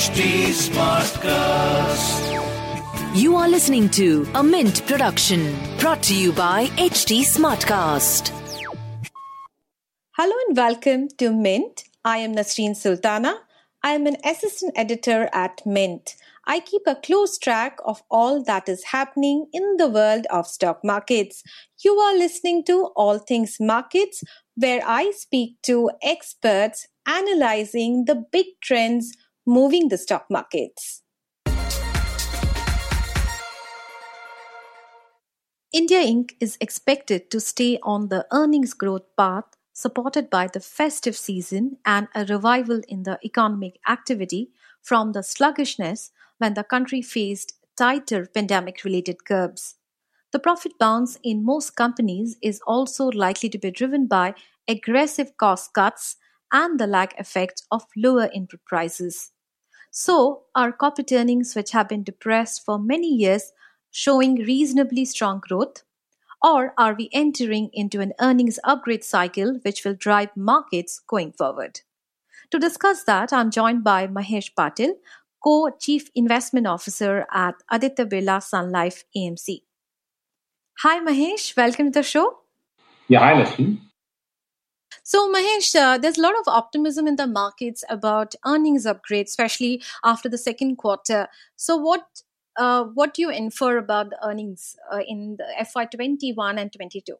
HT Smartcast. You are listening to a Mint production brought to you by HT Smartcast. Hello and welcome to Mint. I am Nasreen Sultana. I am an assistant editor at Mint. I keep a close track of all that is happening in the world of stock markets. You are listening to All Things Markets, where I speak to experts analyzing the big trends moving the stock markets. India Inc. is expected to stay on the earnings growth path supported by the festive season and a revival in the economic activity from the sluggishness when the country faced tighter pandemic related curbs. The profit bounce in most companies is also likely to be driven by aggressive cost cuts and the lag effect of lower input prices. So, are corporate earnings, which have been depressed for many years, showing reasonably strong growth? Or are we entering into an earnings upgrade cycle which will drive markets going forward? To discuss that, I'm joined by Mahesh Patil, co chief investment officer at Aditya Birla Sun Life AMC. Hi, Mahesh. Welcome to the show. Yeah, hi, Nasreen. So, Mahesh, uh, there's a lot of optimism in the markets about earnings upgrade, especially after the second quarter. So, what uh, what do you infer about the earnings uh, in the FY21 and 22?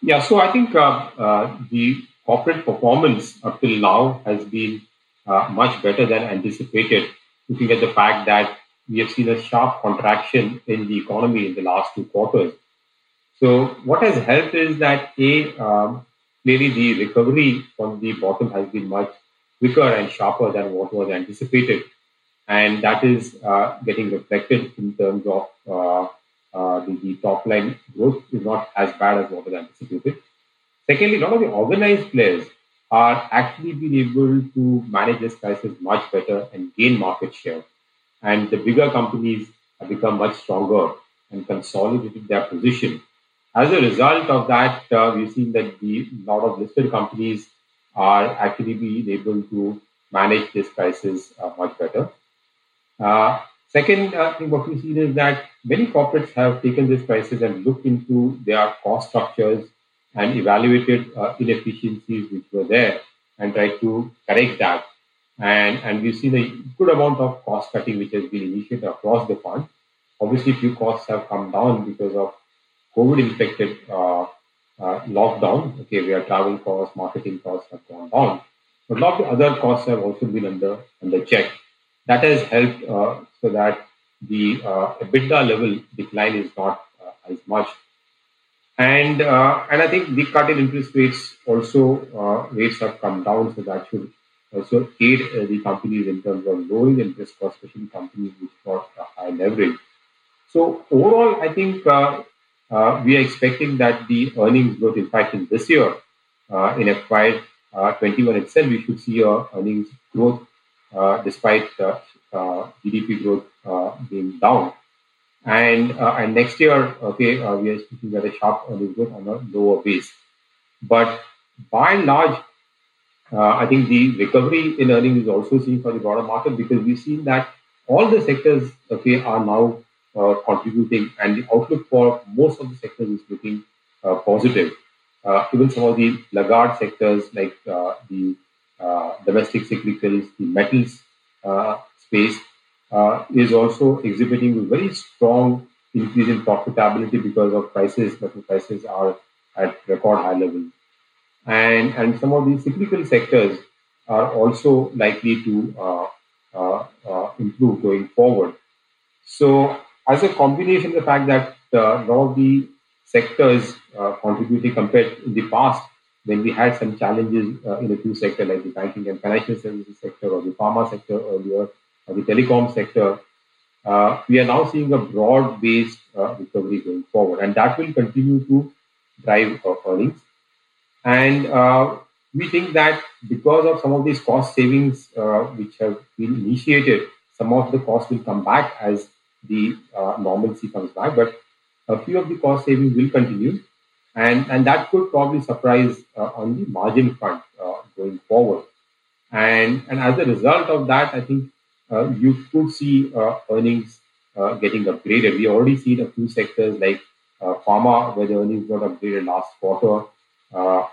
Yeah, so I think uh, uh, the corporate performance up till now has been uh, much better than anticipated, looking at the fact that we have seen a sharp contraction in the economy in the last two quarters. So what has helped is that a um, clearly the recovery from the bottom has been much quicker and sharper than what was anticipated, and that is uh, getting reflected in terms of uh, uh, the, the, top line growth is not as bad as what was anticipated. Secondly, a lot of the organized players are actually being able to manage this crisis much better and gain market share, and the bigger companies have become much stronger and consolidated their position as a result of that, uh, we've seen that the lot of listed companies are actually being able to manage this crisis uh, much better. Uh, second uh, thing, what we've seen is that many corporates have taken this crisis and looked into their cost structures and evaluated uh, inefficiencies which were there and tried to correct that. And, and we've seen a good amount of cost cutting which has been initiated across the fund. Obviously, few costs have come down because of COVID infected uh, uh, lockdown, okay, where travel costs, marketing costs have gone down. But a lot of other costs have also been under, under check. That has helped uh, so that the uh, EBITDA level decline is not uh, as much. And uh, and I think the cut in interest rates also rates have come down, so that should also aid the companies in terms of lowering interest costs, especially companies which got high leverage. So overall, I think uh, we are expecting that the earnings growth, in fact, in this year, uh, in FY uh, 21 itself, we should see a earnings growth uh, despite uh, uh, GDP growth being down. And and next year, okay, we are speaking at a sharp earnings growth on a lower base. But by and large, uh, I think the recovery in earnings is also seen for the broader market because we've seen that all the sectors okay are now uh, contributing, and the outlook for most of the sectors is looking uh, positive. Uh, even some of the laggard sectors like the domestic cyclicals, the metals space, is also exhibiting a very strong increase in profitability because of prices, metal prices are at record high levels. And, and some of these cyclical sectors are also likely to uh, uh, uh, improve going forward. So as a combination, of the fact that uh, a lot of the sectors uh, contributing compared in the past when we had some challenges uh, in a few sectors like the banking and financial services sector or the pharma sector earlier or the telecom sector, uh, we are now seeing a broad-based uh, recovery going forward, and that will continue to drive our earnings. And uh, we think that because of some of these cost savings which have been initiated, some of the costs will come back as the uh, normalcy comes back. But a few of the cost savings will continue, and and that could probably surprise uh, on the margin front uh, going forward. And, and as a result of that, I think uh, you could see uh, earnings uh, getting upgraded. We already seen a few sectors like pharma, where the earnings got upgraded last quarter.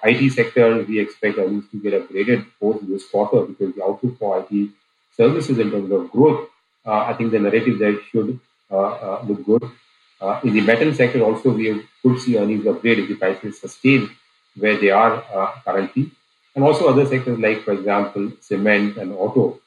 IT sector, we expect earnings to get upgraded both this quarter because the outlook for IT services in terms of growth, Uh, I think the narrative there should uh, uh, look good. in the metal sector, also, we could see earnings upgrade if the prices sustain where they are currently and also other sectors like, for example, cement and auto.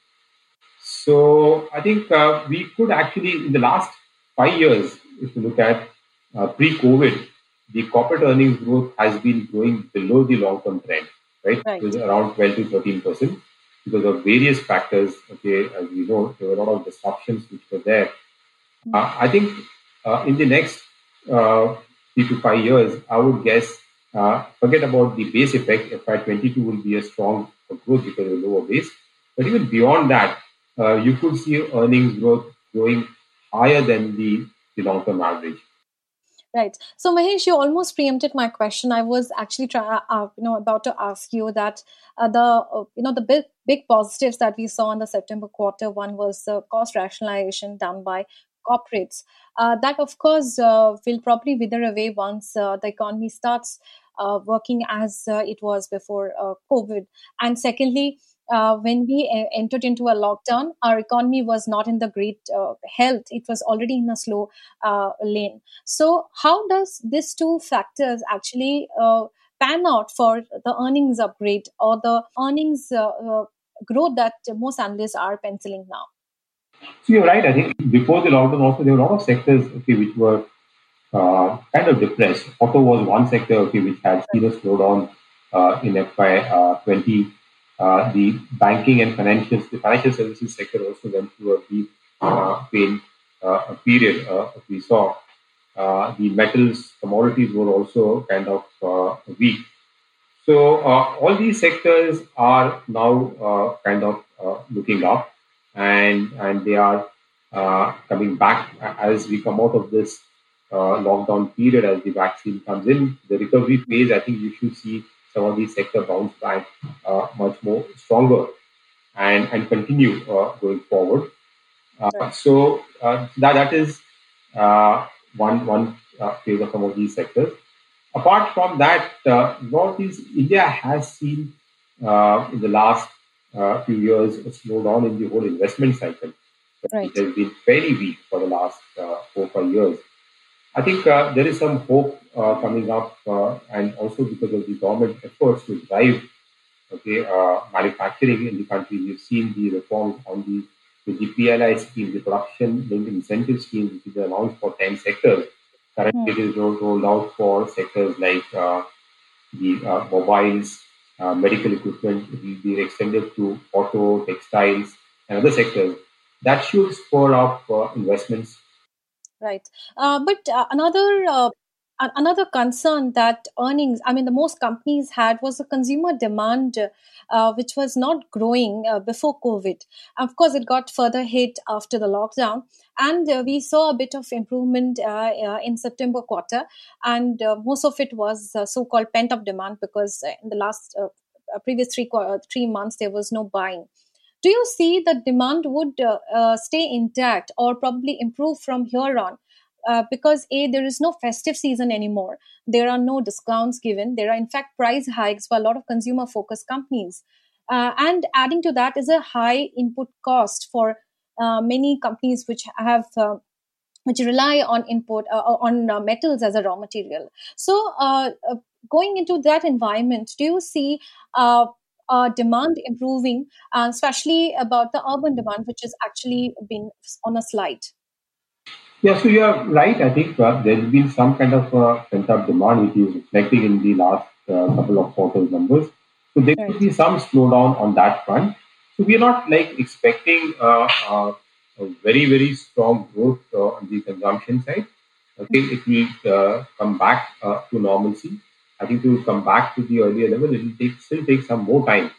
So I think uh, we could actually, in the last five years, if you look at uh, pre-COVID, the corporate earnings growth has been growing below the long-term trend, right? right. It was around 12 to 13 percent because of various factors. Okay, as we know, there were a lot of disruptions which were there. Mm-hmm. Uh, I think uh, in the next uh, three to five years, I would guess uh, forget about the base effect. FY22 will be a strong growth because of lower base. But even beyond that, uh, you could see earnings growth growing higher than the, the long-term average. Right. So Mahesh, you almost preempted my question. I was actually try, uh, you know, about to ask you that uh, the, uh, you know, the big big positives that we saw in the September quarter. One was the cost rationalization done by corporates. Uh, that, of course, uh, will probably wither away once uh, the economy starts uh, working as uh, it was before uh, COVID. And secondly, uh, when we a- entered into a lockdown, our economy was not in the great uh, health. It was already in a slow uh, lane. So, how does these two factors actually pan out for the earnings upgrade or the earnings growth that most analysts are penciling now? So you're right. I think before the lockdown, also there were a lot of sectors okay, which were uh, kind of depressed. Auto was one sector okay, which had seen a slowdown uh, in FY20. Uh, the banking and financial, the financial services sector also went through a deep uh, pain uh, period. we saw the metals, commodities were also kind of weak. So all these sectors are now kind of looking up, and and they are coming back as we come out of this uh, lockdown period as the vaccine comes in. The recovery phase, I think you should see some of these sector bounce back uh, much more stronger and, and continue uh, going forward. Uh, so uh, that, that is uh, one, one phase of some of these sectors. Apart from that, Northeast India has seen in the last few years a slowdown in the whole investment cycle. Right. It has been very weak for the last four five years. I think uh, there is some hope uh, coming up, uh, and also because of the government efforts to drive okay uh, manufacturing in the country. We've seen the reforms on the the PLI scheme, the production linked incentive scheme, which is announced for ten sectors. Currently, mm. it is rolled out for sectors like uh, the uh, mobiles, medical equipment. It will be extended to auto, textiles, and other sectors. That should spur up investments right. Uh, but uh, another uh, another concern that earnings i mean the most companies had was the consumer demand uh, which was not growing uh, before covid. Of course it got further hit after the lockdown and uh, we saw a bit of improvement in september quarter and most of it was so-called pent-up demand because in the last previous three three months there was no buying. Do you see that demand would stay intact or probably improve from here on? Uh, because a there is no festive season anymore. There are no discounts given. There are in fact price hikes for a lot of consumer focused companies. Uh, and adding to that is a high input cost for uh, many companies which have uh, which rely on input on metals as a raw material. So going into that environment do you see uh, demand improving, uh, especially about the urban demand, which has actually been on a slide. Yeah, so you're right. I think uh, there's been some kind of uh, pent up demand, which is reflecting in the last uh, couple of quarters numbers. So there could be some slowdown on that front. So we're not like expecting uh, uh, a very, very strong growth uh, on the consumption side. I think it will come back to normalcy. I think to come back to the earlier level, it will take, still take some more time.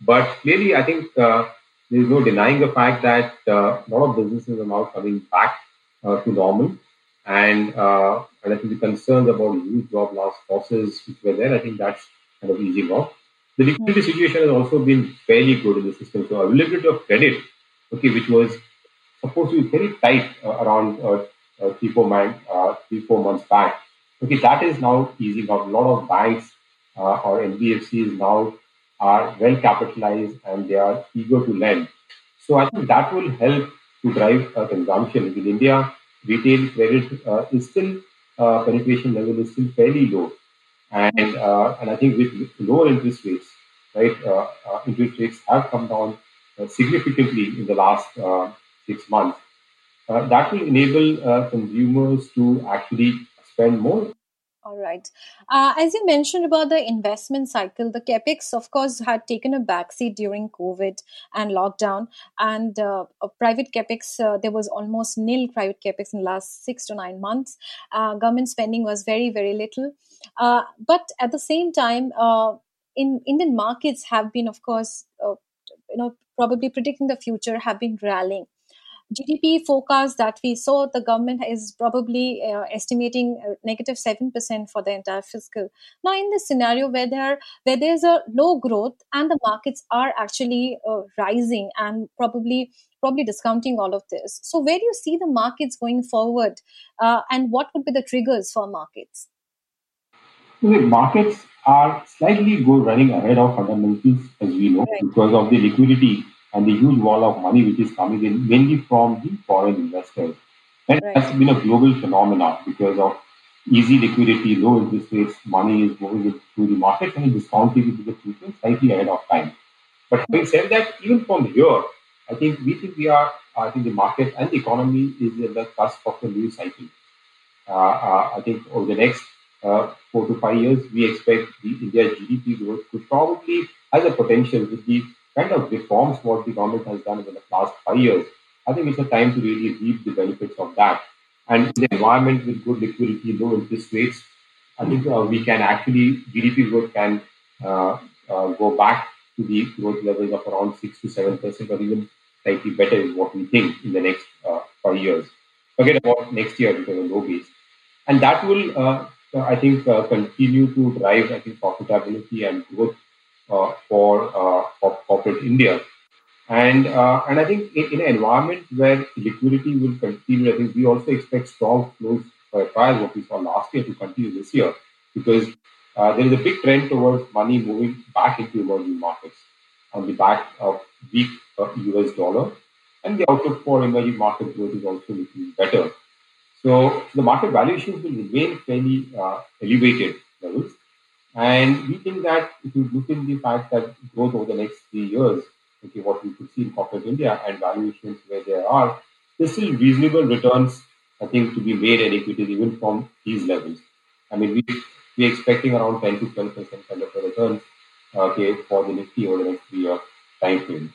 But clearly, I think uh, there is no denying the fact that uh, a lot of businesses are now coming back uh, to normal. And, uh, and I think the concerns about huge job loss losses which were there, I think that's kind of easing off. The liquidity situation has also been fairly good in the system. So availability of credit, okay, which was supposed to be very tight uh, around uh, uh, three, four, man, uh, three, four months back. Okay, that is now easing out. A lot of banks or NBFCs now are well capitalized and they are eager to lend. So I think that will help to drive uh, consumption. In India, retail credit uh, is still uh, penetration level is still fairly low, and uh, and I think with lower interest rates, right, uh, uh, interest rates have come down significantly in the last six months. that will enable consumers to actually spend more all right. Uh, as you mentioned about the investment cycle, the capex, of course, had taken a backseat during COVID and lockdown. And uh, private capex, uh, there was almost nil private capex in the last six to nine months. Uh, government spending was very, very little. Uh, but at the same time, uh, in Indian markets have been, of course, you know, probably predicting the future, have been rallying. GDP forecast that we saw, the government is probably uh, estimating negative seven percent for the entire fiscal. Now, in this scenario where there where there's a low growth and the markets are actually uh, rising and probably probably discounting all of this, so where do you see the markets going forward, uh, and what would be the triggers for markets? The markets are slightly go running ahead of fundamentals, as we know, right. because of the liquidity and the huge wall of money which is coming in mainly from the foreign investors. And right. that's been a global phenomenon because of easy liquidity, low interest rates, money is moving through the markets and discounting it to the future slightly ahead of time. But having said that, even from here, I think we think we are, I think the market and the economy is in the cusp of a new cycle. Uh, uh, I think over the next uh, four to five years, we expect the India GDP growth to probably has a potential with the kind of reforms what the government has done over the last five years, I think it's a time to really reap the benefits of that. And the environment with good liquidity, low interest rates, I think uh, we can actually, GDP growth can uh, uh, go back to the growth levels of around 6 to 7% or even slightly better is what we think in the next uh, five years. Forget about next year because of low base. And that will, uh, I think, uh, continue to drive, I think, profitability and growth for, uh, for corporate India. And uh, and I think in, in, an environment where liquidity will continue, I think we also expect strong flows for FIs, what we saw last year, to continue this year, because there is a big trend towards money moving back into emerging markets on the back of weak US dollar, and the outlook for emerging market growth is also looking better. So the market valuations will remain fairly uh, elevated levels. And we think that if you look at the fact that growth over the next three years, okay, what we could see in corporate India and valuations where there are, there's still reasonable returns, I think, to be made in equities even from these levels. I mean, we, we're expecting around 10 to 12% kind of a return okay, for the Nifty over the next three year time frame.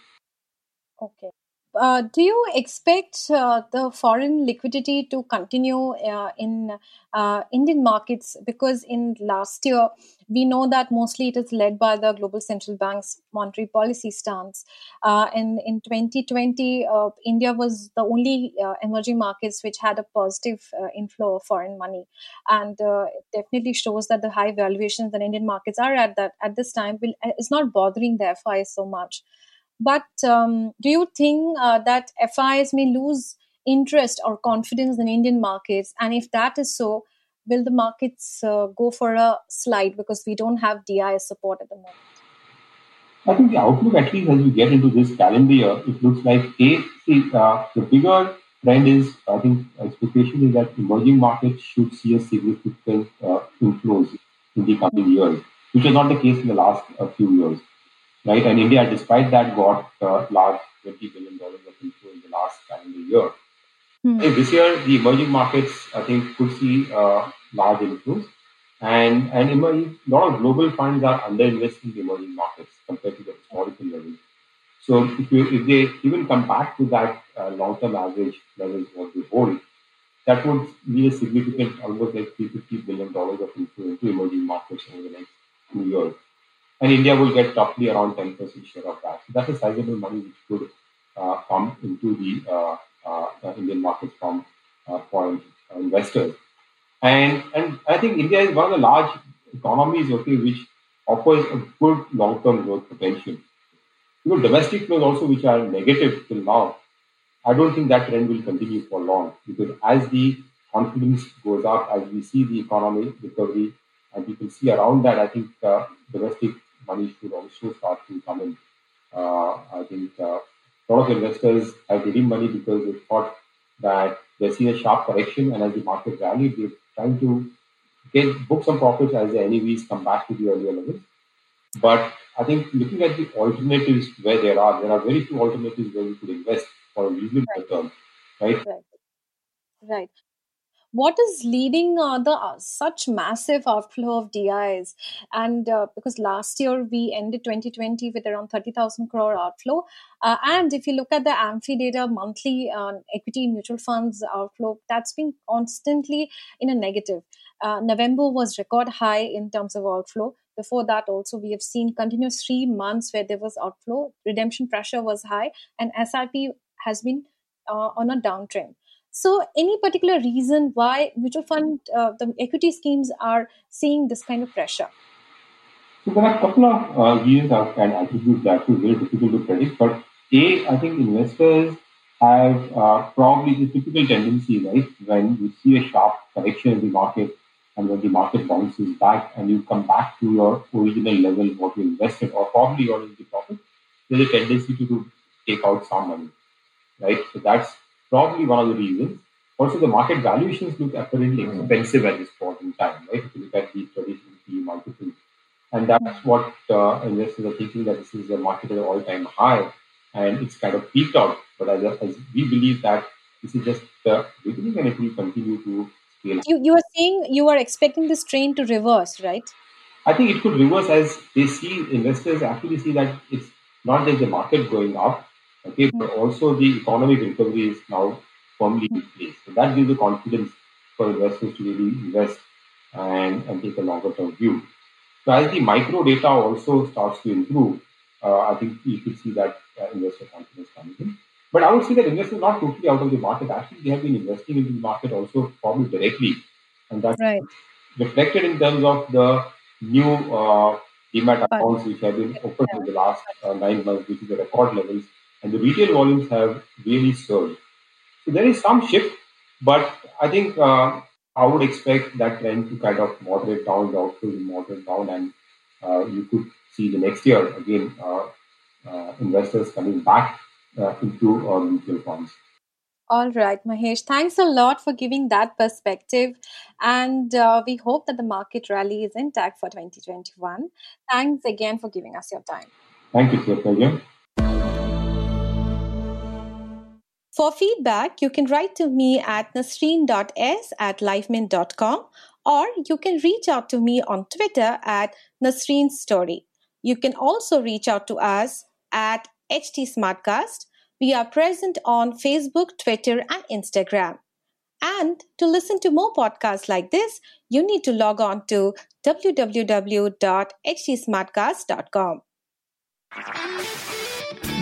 Okay. Uh, do you expect uh, the foreign liquidity to continue uh, in uh, Indian markets? Because in last year, we know that mostly it is led by the global central bank's monetary policy stance. Uh, and in 2020, uh, India was the only emerging markets which had a positive inflow of foreign money, and it definitely shows that the high valuations that Indian markets are at that at this time will is not bothering the FIs so much. But um, do you think uh, that FIs may lose interest or confidence in Indian markets? And if that is so, will the markets uh, go for a slide because we don't have DIS support at the moment? I think the outlook, at least as we get into this calendar year, it looks like a see, uh, the bigger trend is, I think, expectation is that emerging markets should see a significant uh, inflows in the coming years, which is not the case in the last uh, few years right? And India, despite that, got uh, large $20 billion of inflow in the last calendar year. Hmm. This year, the emerging markets, I think, could see uh, large inflows. And, and emerging, a lot of global funds are underinvesting in the emerging markets compared to the historical levels. So if, you, if they even come back to that uh, long-term average levels what they hold, that would be a significant, almost like $350 billion of inflow into emerging markets over the next two years and India will get roughly around 10% share of that. So that's a sizable money which could uh, come into the uh, uh, Indian markets from uh, foreign investors. And and I think India is one of the large economies, okay, which offers a good long-term growth potential. You know, domestic flows also, which are negative till now, I don't think that trend will continue for long because as the confidence goes up, as we see the economy recovery, and people see around that, I think uh, domestic money should also start to come in. Uh, I think uh, a lot of investors have redeemed money because they thought that they see a sharp correction, and as the market rallied, they're trying to get book some profits as the NAVs come back to the earlier levels. But I think looking at the alternatives where there are, there are very few alternatives where you could invest for a reasonable Right. return, right? Right. Right. What is leading uh, the uh, such massive outflow of DIs? And uh, because last year we ended 2020 with around 30,000 crore outflow. Uh, and if you look at the AMFI data monthly uh, equity mutual funds outflow, that's been constantly in a negative. Uh, November was record high in terms of outflow. Before that, also, we have seen continuous three months where there was outflow. Redemption pressure was high, and SIP has been uh, on a downtrend. So, any particular reason why mutual fund, uh, the equity schemes are seeing this kind of pressure? So there are a couple of uh, reasons I can attribute that to. Very difficult to predict, but a, I think investors have uh, probably the typical tendency, right? When you see a sharp correction in the market, and when the market bounces back, and you come back to your original level, what you invested, or probably you're in the profit, there's a tendency to, to take out some money, right? So that's probably one of the reasons. Also, the market valuations look apparently expensive at this point in time, right? If you look at the traditional PE multiples. And that's what uh, investors are thinking that this is a market at an all-time high, and it's kind of peaked out. But as, as we believe that this is just the beginning, and it will continue to scale. You, you are saying you are expecting this trend to reverse, right? I think it could reverse as they see investors actually see that it's not just the market going up, okay, but also the economic recovery is now firmly in place. So that gives the confidence for investors to really invest and, and take a longer term view. So as the micro data also starts to improve, uh, I think you could see that uh, investor confidence coming in. But I would say that investors are not totally out of the market. Actually, they have been investing into the market also probably directly, and that's Right. reflected in terms of the new uh, Fund. accounts which have been opened in the last uh, nine months, which is the record levels, and the retail volumes have really surged. So there is some shift, but I think uh, I would expect that trend to kind of moderate down, the outflows moderate down, and uh, you could see the next year again uh, uh, investors coming back uh, into uh, mutual funds. All right, Mahesh. Thanks a lot for giving that perspective. And uh, we hope that the market rally is intact for 2021. Thanks again for giving us your time. Thank you, pleasure. For feedback, you can write to me at nasreen.s at livemint.com or you can reach out to me on Twitter at Nasreen Story. You can also reach out to us at HT Smartcast. We are present on Facebook, Twitter, and Instagram. And to listen to more podcasts like this, you need to log on to www.htsmartcast.com.